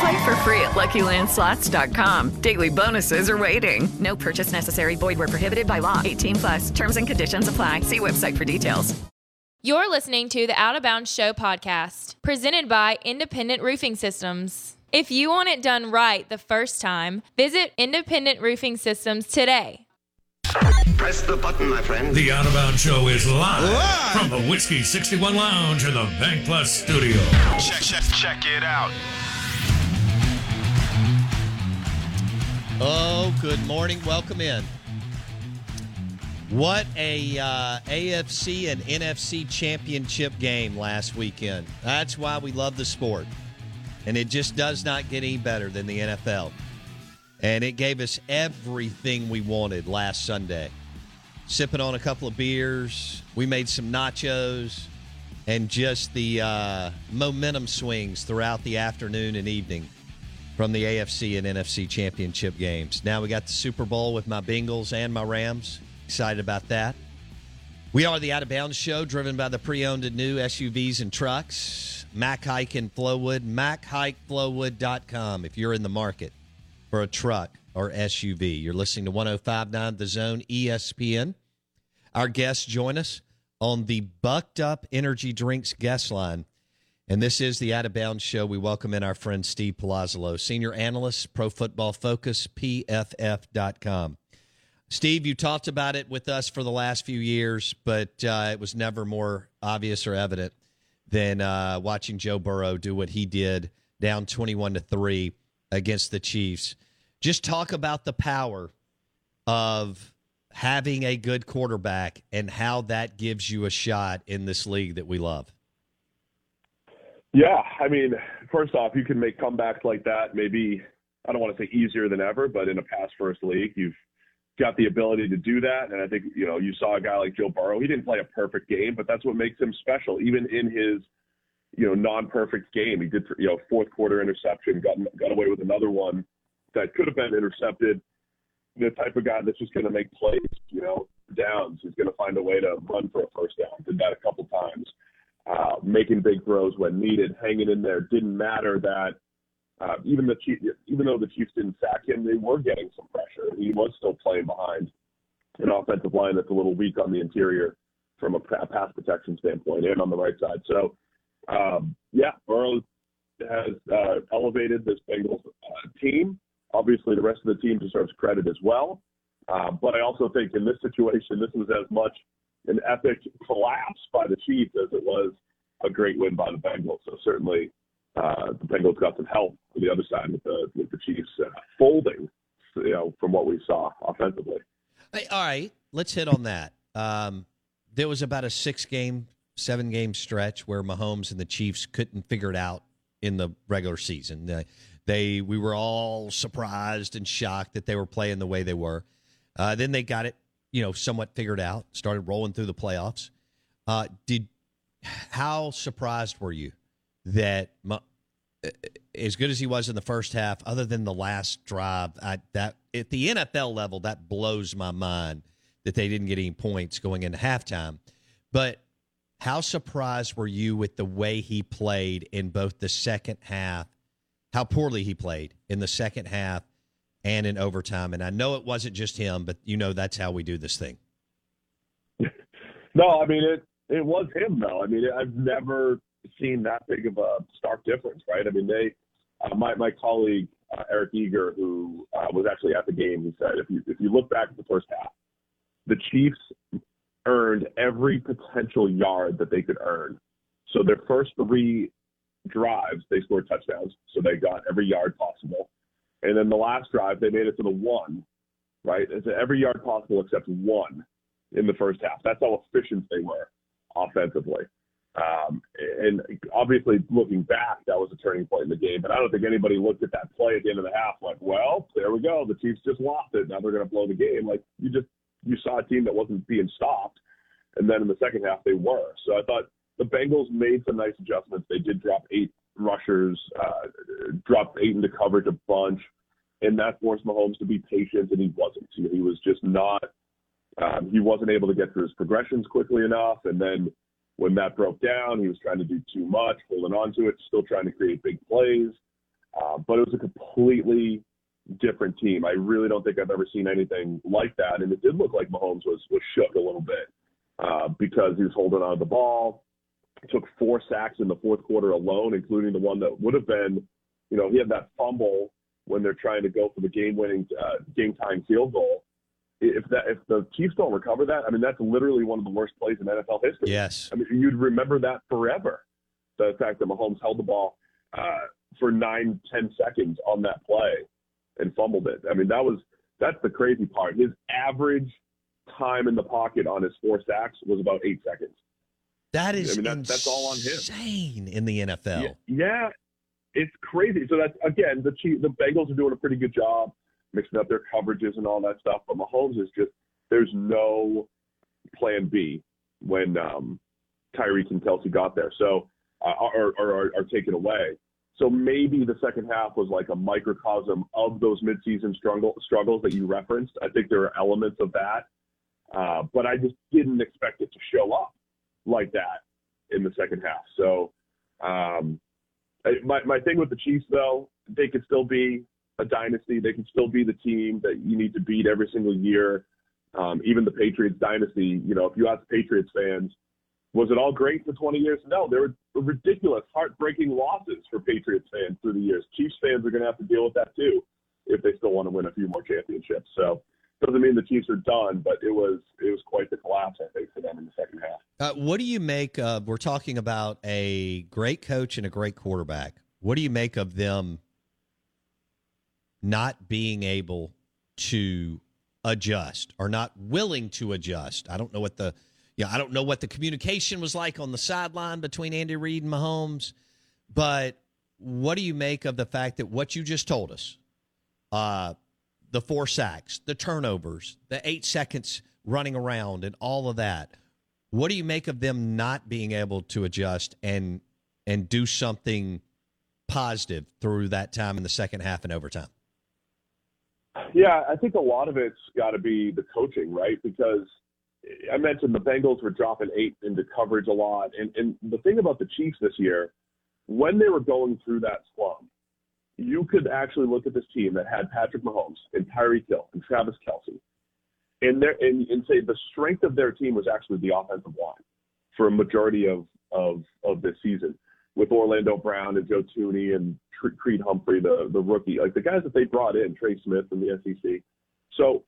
Play for free at LuckyLandSlots.com. Daily bonuses are waiting. No purchase necessary. Void where prohibited by law. 18 plus. Terms and conditions apply. See website for details. You're listening to the Out of Bounds Show podcast, presented by Independent Roofing Systems. If you want it done right the first time, visit Independent Roofing Systems today. Press the button, my friend. The Out of Bounds Show is live, live, from the Whiskey 61 Lounge in the BankPlus studio. Check, check, check it out. Oh, good morning. Welcome in. What a uh, AFC and NFC championship game last weekend. That's why we love the sport. And it just does not get any better than the NFL. And it gave us everything we wanted last Sunday. Sipping on a couple of beers, we made some nachos, and just the uh, momentum swings throughout the afternoon and evening from the AFC and NFC championship games. Now we got the Super Bowl with my Bengals and my Rams. Excited about that. We are the Out of Bounds Show, driven by the pre owned and new SUVs and trucks. Mac Hike in Flowood, MacHikeFlowwood.com if you're in the market for a truck or SUV. You're listening to 1059 The Zone ESPN. Our guests join us on the Bucked Up Energy Drinks guest line. And this is the Out of Bounds Show. We welcome in our friend Steve Palazzolo, senior analyst, Pro Football Focus, PFF.com. Steve, you talked about it with us for the last few years, but uh, it was never more obvious or evident than uh, watching Joe Burrow do what he did down 21 to 3 against the Chiefs. Just talk about the power of having a good quarterback and how that gives you a shot in this league that we love. Yeah, I mean, first off, you can make comebacks like that. Maybe I don't want to say easier than ever, but in a pass first league, you've got the ability to do that. And I think you know you saw a guy like Joe Burrow. He didn't play a perfect game, but that's what makes him special. Even in his you know non-perfect game, he did you know fourth quarter interception, got got away with another one that could have been intercepted. The type of guy that's just going to make plays, you know, downs. He's going to find a way to run for a first down. Did that a couple times uh, making big throws when needed, hanging in there. Didn't matter that uh, even the Chiefs, even though the Chiefs didn't sack him, they were getting some pressure. He was still playing behind an offensive line that's a little weak on the interior from a pass protection standpoint and on the right side. So, um, yeah, Burrow has uh, elevated this Bengals uh, team. Obviously, the rest of the team deserves credit as well. Uh, but I also think in this situation, this was as much an epic collapse by the Chiefs as it was a great win by the Bengals. So certainly uh, the Bengals got some help on the other side with the with the Chiefs uh, folding, you know, from what we saw offensively. Hey, all right, let's hit on that. Um, there was about a six game seven game stretch where Mahomes and the Chiefs couldn't figure it out in the regular season. They, they we were all surprised and shocked that they were playing the way they were. Uh, then they got it, you know, somewhat figured out. Started rolling through the playoffs. Uh, did how surprised were you that as good as he was in the first half, other than the last drive, I, that at the NFL level, that blows my mind that they didn't get any points going into halftime. But how surprised were you with the way he played in both the second half, how poorly he played in the second half and in overtime? And I know it wasn't just him, but you know that's how we do this thing. No, I mean it. It was him though. I mean, I've never seen that big of a stark difference, right? I mean, they, uh, my my colleague uh, Eric Eager, who uh, was actually at the game, he said if you if you look back at the first half, the Chiefs earned every potential yard that they could earn. So their first three drives, they scored touchdowns, so they got every yard possible. And then the last drive, they made it to the one, right? It's every yard possible except one in the first half. That's how efficient they were offensively. Um, and obviously, looking back, that was a turning point in the game. But I don't think anybody looked at that play at the end of the half like, well, there we go. The Chiefs just lost it. Now they're going to blow the game. Like you just you saw a team that wasn't being stopped, and then in the second half they were. So I thought the Bengals made some nice adjustments. They did drop eight rushers, uh, dropped eight into coverage a bunch, and that forced Mahomes to be patient, and he wasn't. He was just not. Um, he wasn't able to get through his progressions quickly enough, and then when that broke down, he was trying to do too much, holding on to it, still trying to create big plays. Uh, but it was a completely different team. I really don't think I've ever seen anything like that. And it did look like Mahomes was was shook a little bit uh, because he was holding on to the ball. Took four sacks in the fourth quarter alone, including the one that would have been, you know, he had that fumble when they're trying to go for the game-winning uh, game-time field goal if that if the Chiefs don't recover that, I mean that's literally one of the worst plays in NFL history. Yes, I mean you'd remember that forever. The fact that Mahomes held the ball uh, for nine, ten seconds on that play and fumbled it. I mean that was that's the crazy part. His average time in the pocket on his four sacks was about eight seconds. That is I mean, that, that's all on him. Insane in the NFL. Yeah, yeah, it's crazy. So that's again the Chief, the Bengals are doing a pretty good job mixing up their coverages and all that stuff. But Mahomes is just there's no plan B when um, Tyreek and Kelce got there, so uh, or, or, or are taken away. So maybe the second half was like a microcosm of those midseason struggle, struggles that you referenced. I think there are elements of that, uh, but I just didn't expect it to show up like that in the second half. So um, my my thing with the Chiefs though, they could still be a dynasty. They can still be the team that you need to beat every single year. Um, even the Patriots dynasty, you know, if you ask Patriots fans, was it all great for 20 years? No, there were ridiculous, heartbreaking losses for Patriots fans through the years. Chiefs fans are going to have to deal with that too if they still want to win a few more championships. So doesn't mean the Chiefs are done, but it was it was quite the collapse I think for them in the second half. Uh, what do you make? of We're talking about a great coach and a great quarterback. What do you make of them not being able to adjust or not willing to adjust. I don't know what the yeah, I don't know what the communication was like on the sideline between Andy Reid and Mahomes, but what do you make of the fact that what you just told us, uh, the four sacks, the turnovers, the eight seconds running around, and all of that? What do you make of them not being able to adjust and and do something positive through that time in the second half and overtime? Yeah, I think a lot of it's got to be the coaching, right? Because I mentioned the Bengals were dropping eight into coverage a lot, and and the thing about the Chiefs this year, when they were going through that slump, you could actually look at this team that had Patrick Mahomes and Tyreek Hill and Travis Kelce, and there and, and say the strength of their team was actually the offensive line for a majority of of of this season with Orlando Brown and Joe Thuney and Creed Humphrey, the the rookie, like the guys that they brought in, Trey Smith from the SEC. So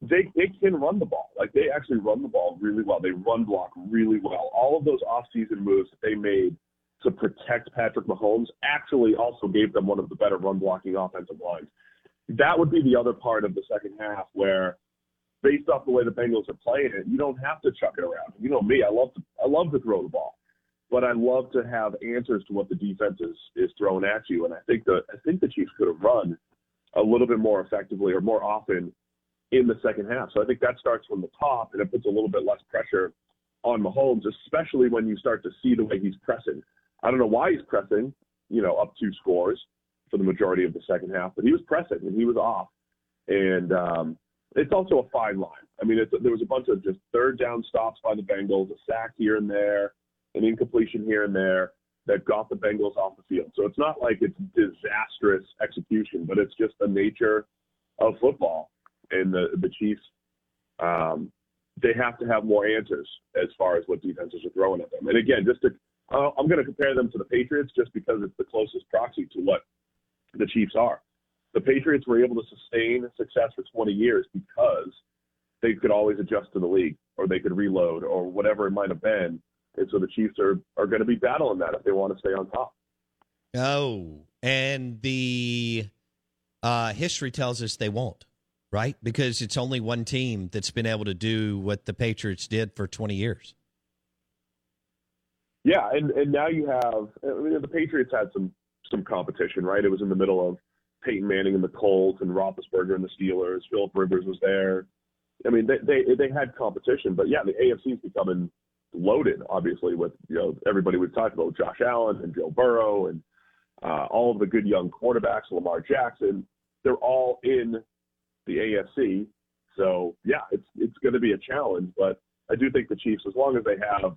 they they can run the ball. Like they actually run the ball really well. They run block really well. All of those offseason moves that they made to protect Patrick Mahomes actually also gave them one of the better run blocking offensive lines. That would be the other part of the second half where based off the way the Bengals are playing it, you don't have to chuck it around. You know me, I love to I love to throw the ball, but I love to have answers to what the defense is is throwing at you. And I think the I think the Chiefs could have run a little bit more effectively or more often in the second half. So I think that starts from the top and it puts a little bit less pressure on Mahomes, especially when you start to see the way he's pressing. I don't know why he's pressing, you know, up two scores for the majority of the second half, but he was pressing and he was off. And um, it's also a fine line. I mean, there was a bunch of just third down stops by the Bengals, a sack here and there, an incompletion here and there that got the Bengals off the field. So it's not like it's disastrous execution, but it's just the nature of football. And the the Chiefs, um, they have to have more answers as far as what defenses are throwing at them. And again, just to, uh, I'm going to compare them to the Patriots just because it's the closest proxy to what the Chiefs are. The Patriots were able to sustain success for 20 years because they could always adjust to the league or they could reload or whatever it might have been. And so the Chiefs are, are going to be battling that if they want to stay on top. Oh, and the uh, history tells us they won't, right? Because it's only one team that's been able to do what the Patriots did for 20 years. Yeah, and, and now you have I mean, the Patriots had some some competition, right? It was in the middle of Peyton Manning and the Colts and Roethlisberger and the Steelers. Philip Rivers was there. I mean, they they they had competition, but yeah, the AFC is becoming loaded, obviously, with you know everybody we've talked about, Josh Allen and Joe Burrow and uh, all of the good young quarterbacks, Lamar Jackson. They're all in the AFC, so yeah, it's it's going to be a challenge. But I do think the Chiefs, as long as they have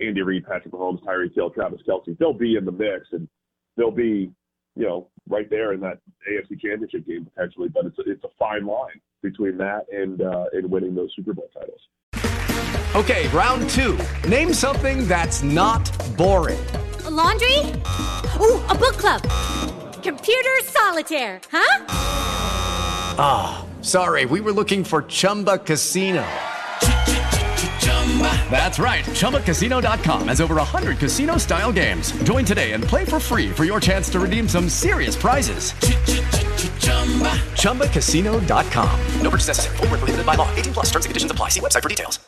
Andy Reid, Patrick Mahomes, Tyreek Hill, Travis Kelce, they'll be in the mix and they'll be you know right there in that AFC Championship game potentially. But it's a, it's a fine line between that and uh, and winning those Super Bowl titles. Okay, round two. Name something that's not boring. A laundry? Ooh, a book club. Computer solitaire, huh? Ah, oh, sorry, we were looking for Chumba Casino. That's right. ChumbaCasino.com has over 100 casino style games. Join today and play for free for your chance to redeem some serious prizes. ChumbaCasino.com. No purchase necessary. Full prohibited by law. 18 plus terms and conditions apply. See website for details.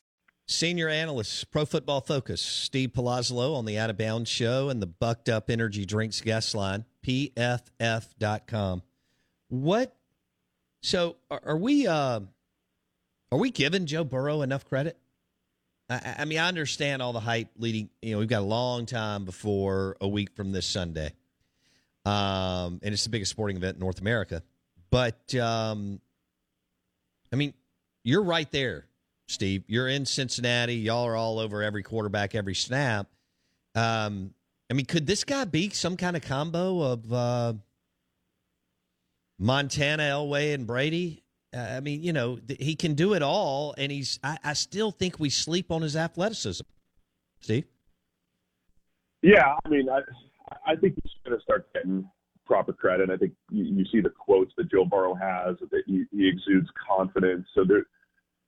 Senior analyst, Pro Football Focus, Steve Palazzolo on the Out of Bounds show and the Bucked Up Energy Drinks guest line, pff.com. What? So are, are we? Uh, are we giving Joe Burrow enough credit? I, I mean, I understand all the hype leading. You know, we've got a long time before a week from this Sunday, um, and it's the biggest sporting event in North America. But um, I mean, you're right there, Steve. You're in Cincinnati. Y'all are all over every quarterback, every snap. Um, I mean, could this guy be some kind of combo of uh, Montana, Elway, and Brady? Uh, I mean, you know, he can do it all, and he's. I, I still think we sleep on his athleticism. Steve. Yeah, I mean, I I think he's going to start getting proper credit. I think you, you see the quotes that Joe Burrow has that he, he exudes confidence. So there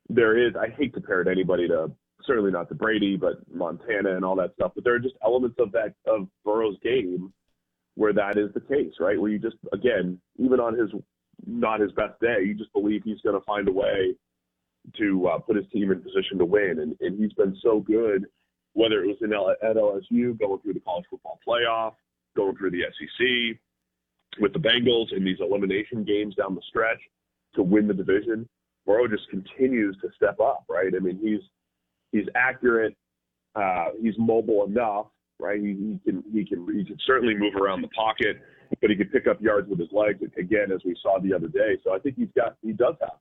there is. I hate to compare it anybody to certainly not to Brady, but Montana and all that stuff. But there are just elements of that of Burrow's game where that is the case, right? Where you just again, even on his not his best day. You just believe he's going to find a way to uh, put his team in position to win, and, and he's been so good. Whether it was in L- at LSU, going through the college football playoff, going through the SEC, with the Bengals in these elimination games down the stretch to win the division, Burrow just continues to step up. Right? I mean, he's he's accurate. Uh, he's mobile enough, right? He, he can he can he can certainly move around the pocket but he could pick up yards with his legs again, as we saw the other day. So I think he's got he does have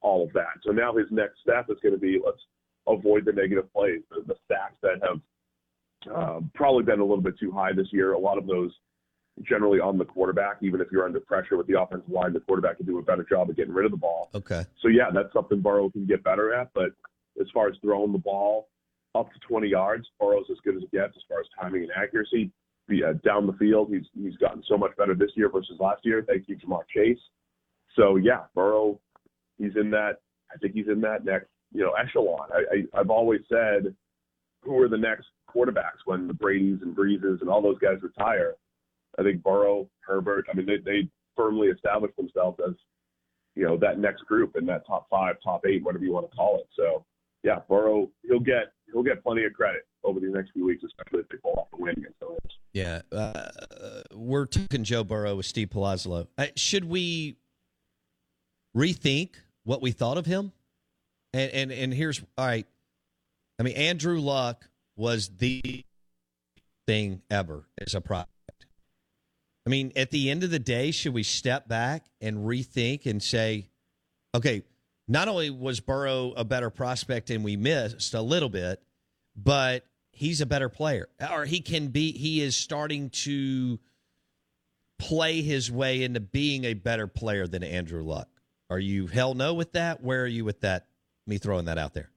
all of that. So now his next step is going to be let's avoid the negative plays, the, the sacks that have uh, probably been a little bit too high this year. A lot of those generally on the quarterback, even if you're under pressure with the offensive line, the quarterback can do a better job of getting rid of the ball. Okay. So yeah, that's something Burrow can get better at. But as far as throwing the ball up to 20 yards, Burrow's as good as it gets as far as timing and accuracy uh, down the field. He's he's gotten so much better this year versus last year. Thank you, Ja'Marr Chase. So yeah, Burrow, he's in that. I think he's in that next you know echelon. I, I I've always said, who are the next quarterbacks when the Brady's and Breeses and all those guys retire? I think Burrow, Herbert. I mean, they they firmly established themselves as you know, that next group in that top five, top eight, whatever you want to call it. So, yeah, Burrow, he'll get he'll get plenty of credit over the next few weeks, especially if they pull off the win against the Rams. Yeah, uh, we're talking Joe Burrow with Steve Palazzolo. Uh, should we rethink what we thought of him? And and and here's all right. I mean, Andrew Luck was the thing ever as a product. I mean, at the end of the day, should we step back and rethink and say, okay, not only was Burrow a better prospect and we missed a little bit, but he's a better player, or he can be. He is starting to play his way into being a better player than Andrew Luck. Are you hell no with that? Where are you with that? Me throwing that out there.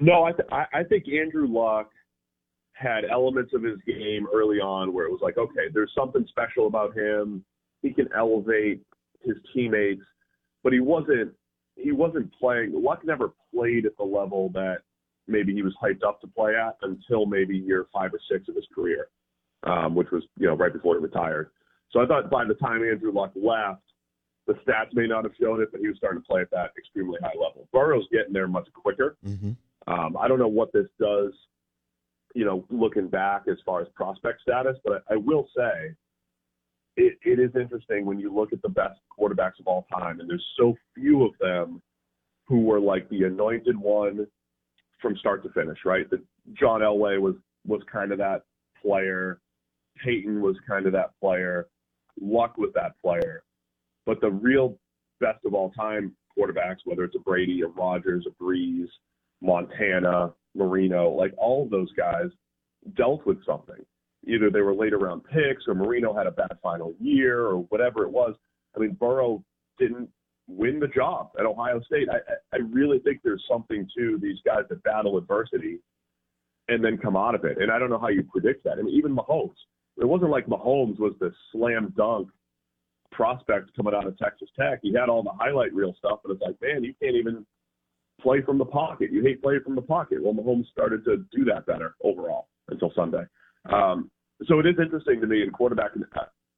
No, I, th- I think Andrew Luck had elements of his game early on where it was like, okay, there's something special about him. He can elevate his teammates, but he wasn't he wasn't playing. Luck never played at the level that maybe he was hyped up to play at until maybe year five or six of his career, um, which was you know right before he retired. So I thought by the time Andrew Luck left, the stats may not have shown it, but he was starting to play at that extremely high level. Burrow's getting there much quicker. Mm-hmm. Um, I don't know what this does, you know, looking back as far as prospect status, but I, I will say it, it is interesting when you look at the best quarterbacks of all time, and there's so few of them who were like the anointed one from start to finish, right? That John Elway was was kind of that player. Peyton was kind of that player. Luck was that player. But the real best of all time quarterbacks, whether it's a Brady, a Rodgers, a Brees, Montana, Marino, like all of those guys dealt with something. Either they were later round picks or Marino had a bad final year or whatever it was. I mean, Burrow didn't win the job at Ohio State. I, I really think there's something to these guys that battle adversity and then come out of it. And I don't know how you predict that. I mean, even Mahomes, it wasn't like Mahomes was the slam dunk prospect coming out of Texas Tech. He had all the highlight reel stuff, but it's like, man, you can't even play from the pocket. You hate playing from the pocket. Well, Mahomes started to do that better overall until Sunday. Um, so it is interesting to me in quarterback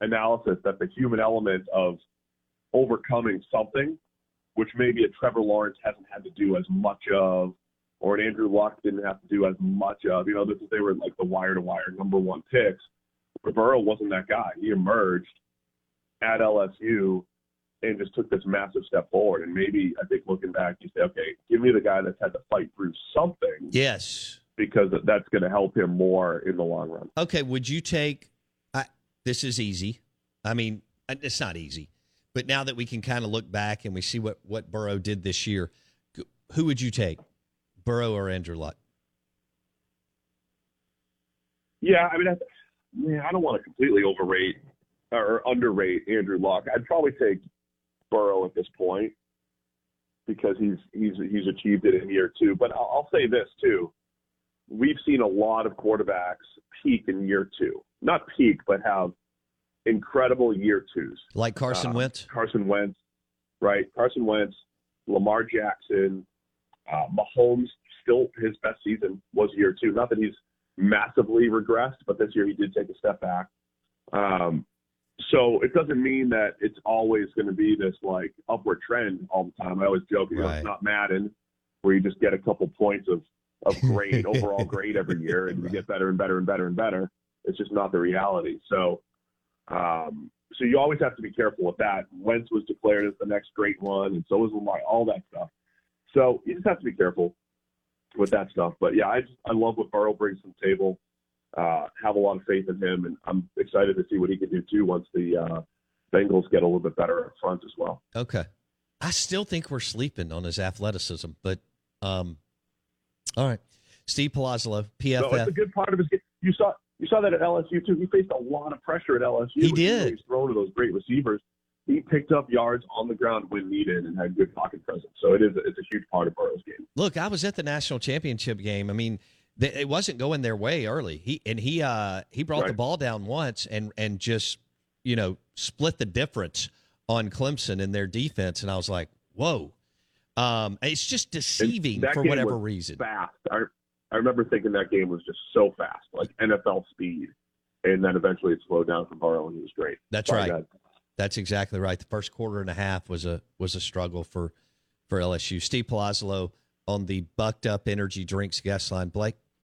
analysis that the human element of overcoming something, which maybe a Trevor Lawrence hasn't had to do as much of, or an Andrew Luck didn't have to do as much of. You know, this is, they were like the wire to wire number one picks. Burrow wasn't that guy. He emerged at LSU and just took this massive step forward. And maybe I think looking back, you say, okay, give me the guy that's had to fight through something. Yes. Because that's going to help him more in the long run. Okay. Would you take? I, this is easy. I mean, it's not easy, but now that we can kind of look back and we see what what Burrow did this year, who would you take, Burrow or Andrew Luck? Yeah, I mean, I, yeah, I don't want to completely overrate or underrate Andrew Luck. I'd probably take Burrow at this point because he's he's he's achieved it in year two. But I'll, I'll say this too: we've seen a lot of quarterbacks peak in year two, not peak, but have incredible year twos, like Carson uh, Wentz. Carson Wentz, right? Carson Wentz, Lamar Jackson, uh, Mahomes. Still, his best season was year two. Not that he's massively regressed, but this year he did take a step back. Um, so it doesn't mean that it's always going to be this like upward trend all the time. I always joke, you know, it's not Madden where you just get a couple points of of grade, overall grade every year, and right. you get better and better and better and better. It's just not the reality. So, um, so you always have to be careful with that. Wentz was declared as the next great one, and so was Lamar. All that stuff. So you just have to be careful with that stuff. But yeah, I just, I love what Burrow brings to the table uh, have a lot of faith in him, and I'm excited to see what he can do too once the uh, Bengals get a little bit better up front as well. Okay, I still think we're sleeping on his athleticism, but um, all right, Steve Palazzolo, PFF. No, it's a good part of his game. You saw you saw that at LSU too. He faced a lot of pressure at LSU. He did. He's thrown to those great receivers. He picked up yards on the ground when needed and had good pocket presence. So it is it's a huge part of Burrow's game. Look, I was at the national championship game. I mean, it wasn't going their way early. He and he uh he brought right. the ball down once and and just you know split the difference on Clemson in their defense, and I was like, whoa. Um, it's just deceiving for whatever reason. Fast. I, I remember thinking that game was just so fast, like NFL speed, and then eventually it slowed down for Burrow, and he was great. That's right. That's exactly right. The first quarter and a half was a was a struggle for for LSU. Steve Palazzolo on the Bucked Up Energy Drinks guest line. Blake.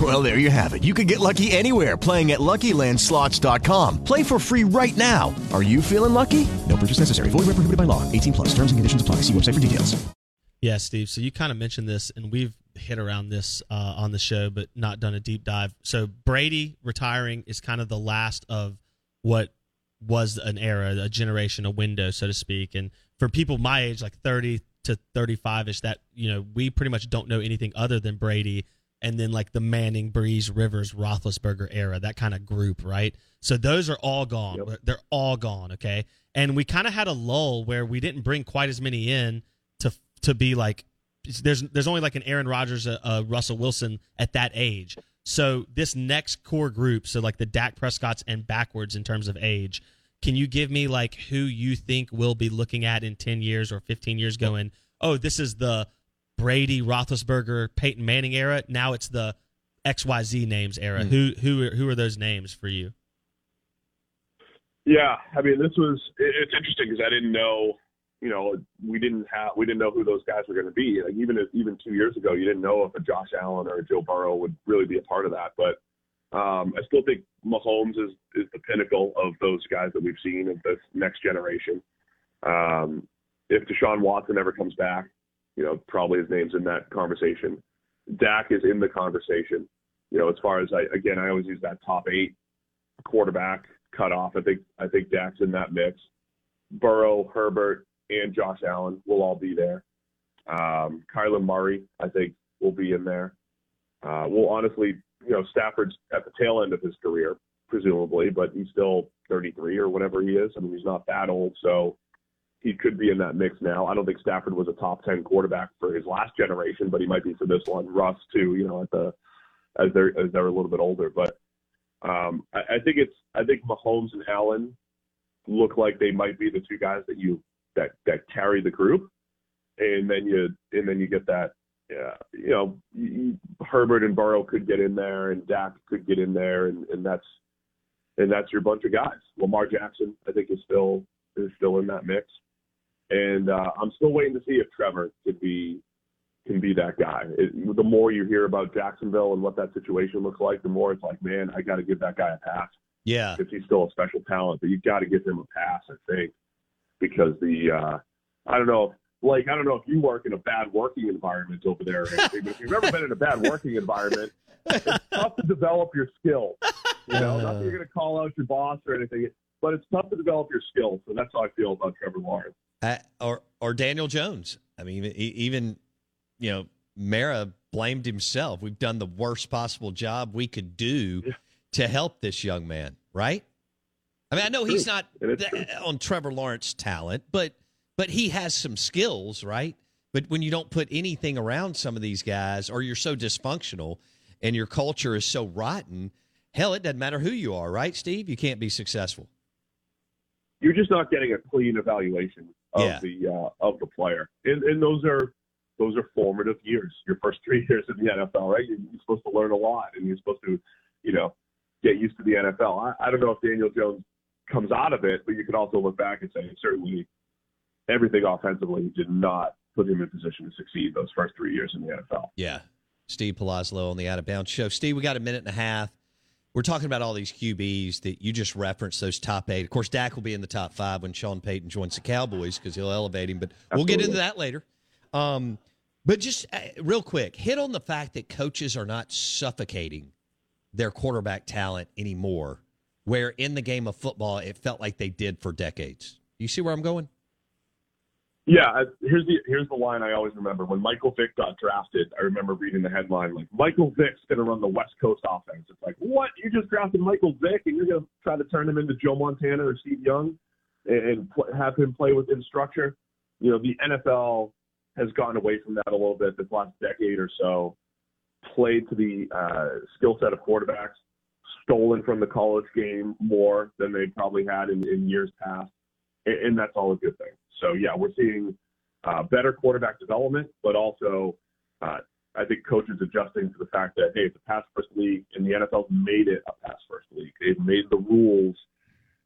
Well, there you have it. You can get lucky anywhere playing at LuckyLandSlots.com. Play for free right now. Are you feeling lucky? No purchase necessary. Void where prohibited by law. 18 plus. Terms and conditions apply. See website for details. Yeah, Steve. So you kind of mentioned this, and we've hit around this uh, on the show, but not done a deep dive. So Brady retiring is kind of the last of what was an era, a generation, a window, so to speak. And for people my age, like 30 to 35 ish, that, you know, we pretty much don't know anything other than Brady and then like the Manning, Brees, Rivers, Roethlisberger era, that kind of group, right? So those are all gone. Yep. They're all gone, okay? And we kind of had a lull where we didn't bring quite as many in to to be like there's there's only like an Aaron Rodgers, a, a Russell Wilson at that age. So this next core group, so like the Dak Prescotts and backwards in terms of age, can you give me like who you think we'll be looking at in 10 years or 15 years going, oh, this is the Brady, Roethlisberger, Peyton Manning era. Now it's the XYZ names era. Mm. Who who are, who are those names for you? Yeah, I mean, this was it's interesting because I didn't know you know, we didn't have we didn't know who those guys were going to be. Like even if, even two years ago, you didn't know if a Josh Allen or a Joe Burrow would really be a part of that. But um, I still think Mahomes is is the pinnacle of those guys that we've seen of this next generation. Um, if Deshaun Watson ever comes back, you know, probably his name's in that conversation. Dak is in the conversation. You know, as far as I again, I always use that top eight quarterback cutoff. I think I think Dak's in that mix. Burrow, Herbert, and Josh Allen will all be there. Um, Kyler Murray, I think, will be in there. Uh, well, honestly, you know, Stafford's at the tail end of his career, presumably, but he's still 33 or whatever he is. I mean, he's not that old, so he could be in that mix now. I don't think Stafford was a top 10 quarterback for his last generation, but he might be for this one. Russ too, you know, at the as they're as they're a little bit older. But um, I, I think it's I think Mahomes and Allen look like they might be the two guys that you that that carry the group, and then you and then you get that. Yeah, you know, Herbert and Burrow could get in there, and Dak could get in there, and, and that's and that's your bunch of guys. Lamar Jackson, I think, is still is still in that mix, and uh, I'm still waiting to see if Trevor could be can be that guy. It, the more you hear about Jacksonville and what that situation looks like, the more it's like, man, I got to give that guy a pass. Yeah, because he's still a special talent, but you got to give him a pass. I think because the uh, I don't know. Like I don't know if you work in a bad working environment over there, or anything, but if you've ever been in a bad working environment, it's tough to develop your skills. You know, not that you're going to call out your boss or anything, but it's tough to develop your skills. So that's how I feel about Trevor Lawrence. Uh, or or Daniel Jones. I mean, even you know, Mara blamed himself. We've done the worst possible job we could do yeah. to help this young man, right? I mean, I know he's not on Trevor Lawrence talent, but but he has some skills, right? But when you don't put anything around some of these guys, or you're so dysfunctional and your culture is so rotten, hell, it doesn't matter who you are, right, Steve? You can't be successful. You're just not getting a clean evaluation of yeah. the uh, of the player, and, and those are those are formative years. Your first three years in the NFL, right? You're, you're supposed to learn a lot, and you're supposed to, you know, get used to the NFL. I, I don't know if Daniel Jones comes out of it, but you could also look back and say certainly everything offensively did not put him in position to succeed those first three years in the NFL. Yeah. Steve Palazzo on the Out of Bounds show. Steve, we got a minute and a half. We're talking about all these QBs that you just referenced, those top eight. Of course, Dak will be in the top five when Sean Payton joins the Cowboys because he'll elevate him, but Absolutely. we'll get into that later. Um, but just uh, real quick, hit on the fact that coaches are not suffocating their quarterback talent anymore where in the game of football it felt like they did for decades. You see where I'm going? Yeah, here's the here's the line I always remember. When Michael Vick got drafted, I remember reading the headline like Michael Vick's going to run the West Coast offense. It's like, what? You just drafted Michael Vick and you're going to try to turn him into Joe Montana or Steve Young and, and have him play within structure? You know, the NFL has gone away from that a little bit this last decade or so. Played to the uh, skill set of quarterbacks stolen from the college game more than they probably had in, in years past, and, and that's all a good thing. So yeah, we're seeing uh, better quarterback development, but also uh, I think coaches adjusting to the fact that hey, it's a pass first league, and the NFL's made it a pass first league. They've made the rules,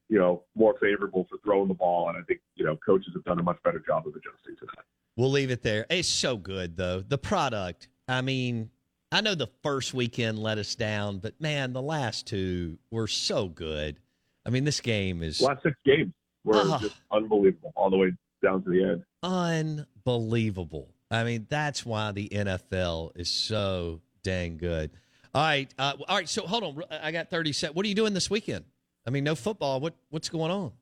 you know, more favorable for throwing the ball, and I think you know coaches have done a much better job of adjusting to that. We'll leave it there. It's so good though. The product. I mean, I know the first weekend let us down, but man, the last two were so good. I mean, this game is last six games were Oh. just unbelievable all the way down to the end. unbelievable. I mean, that's why the NFL is so dang good. All right, uh, all right. So hold on, I got thirty seconds. What are you doing this weekend? I mean, no football. What what's going on?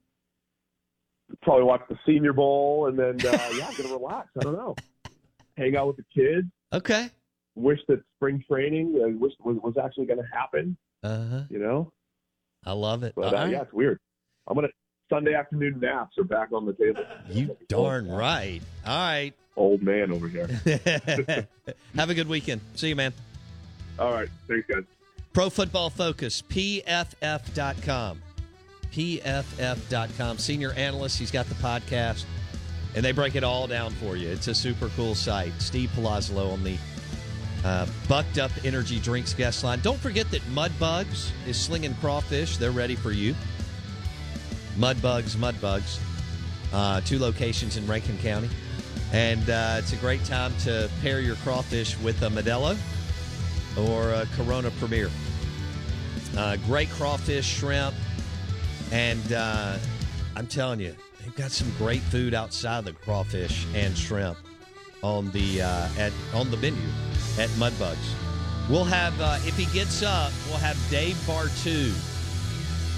Probably watch the Senior Bowl, and then uh, yeah, I'm gonna relax. I don't know, hang out with the kids. Okay. Wish that spring training uh, wish was, was actually going to happen. Uh huh. You know, I love it. but uh, right. yeah, it's weird. I'm gonna Sunday afternoon naps are back on the table. You darn right. All right. Old man over here. Have a good weekend. See you, man. All right. Thanks, guys. Pro Football Focus, PFF.com. PFF.com. Senior analyst. He's got the podcast, and they break it all down for you. It's a super cool site. Steve Palazzolo on the uh, Bucked Up Energy Drinks guest line. Don't forget that Mudbugs is slinging crawfish. They're ready for you. Mudbugs, Mudbugs. Uh, two locations in Rankin County. And uh, it's a great time to pair your crawfish with a Modelo or a Corona Premier. Uh, great crawfish, shrimp, and uh, I'm telling you, they've got some great food outside the crawfish and shrimp on the uh, at on the menu at Mudbugs. We'll have uh, if he gets up, we'll have Dave Bartu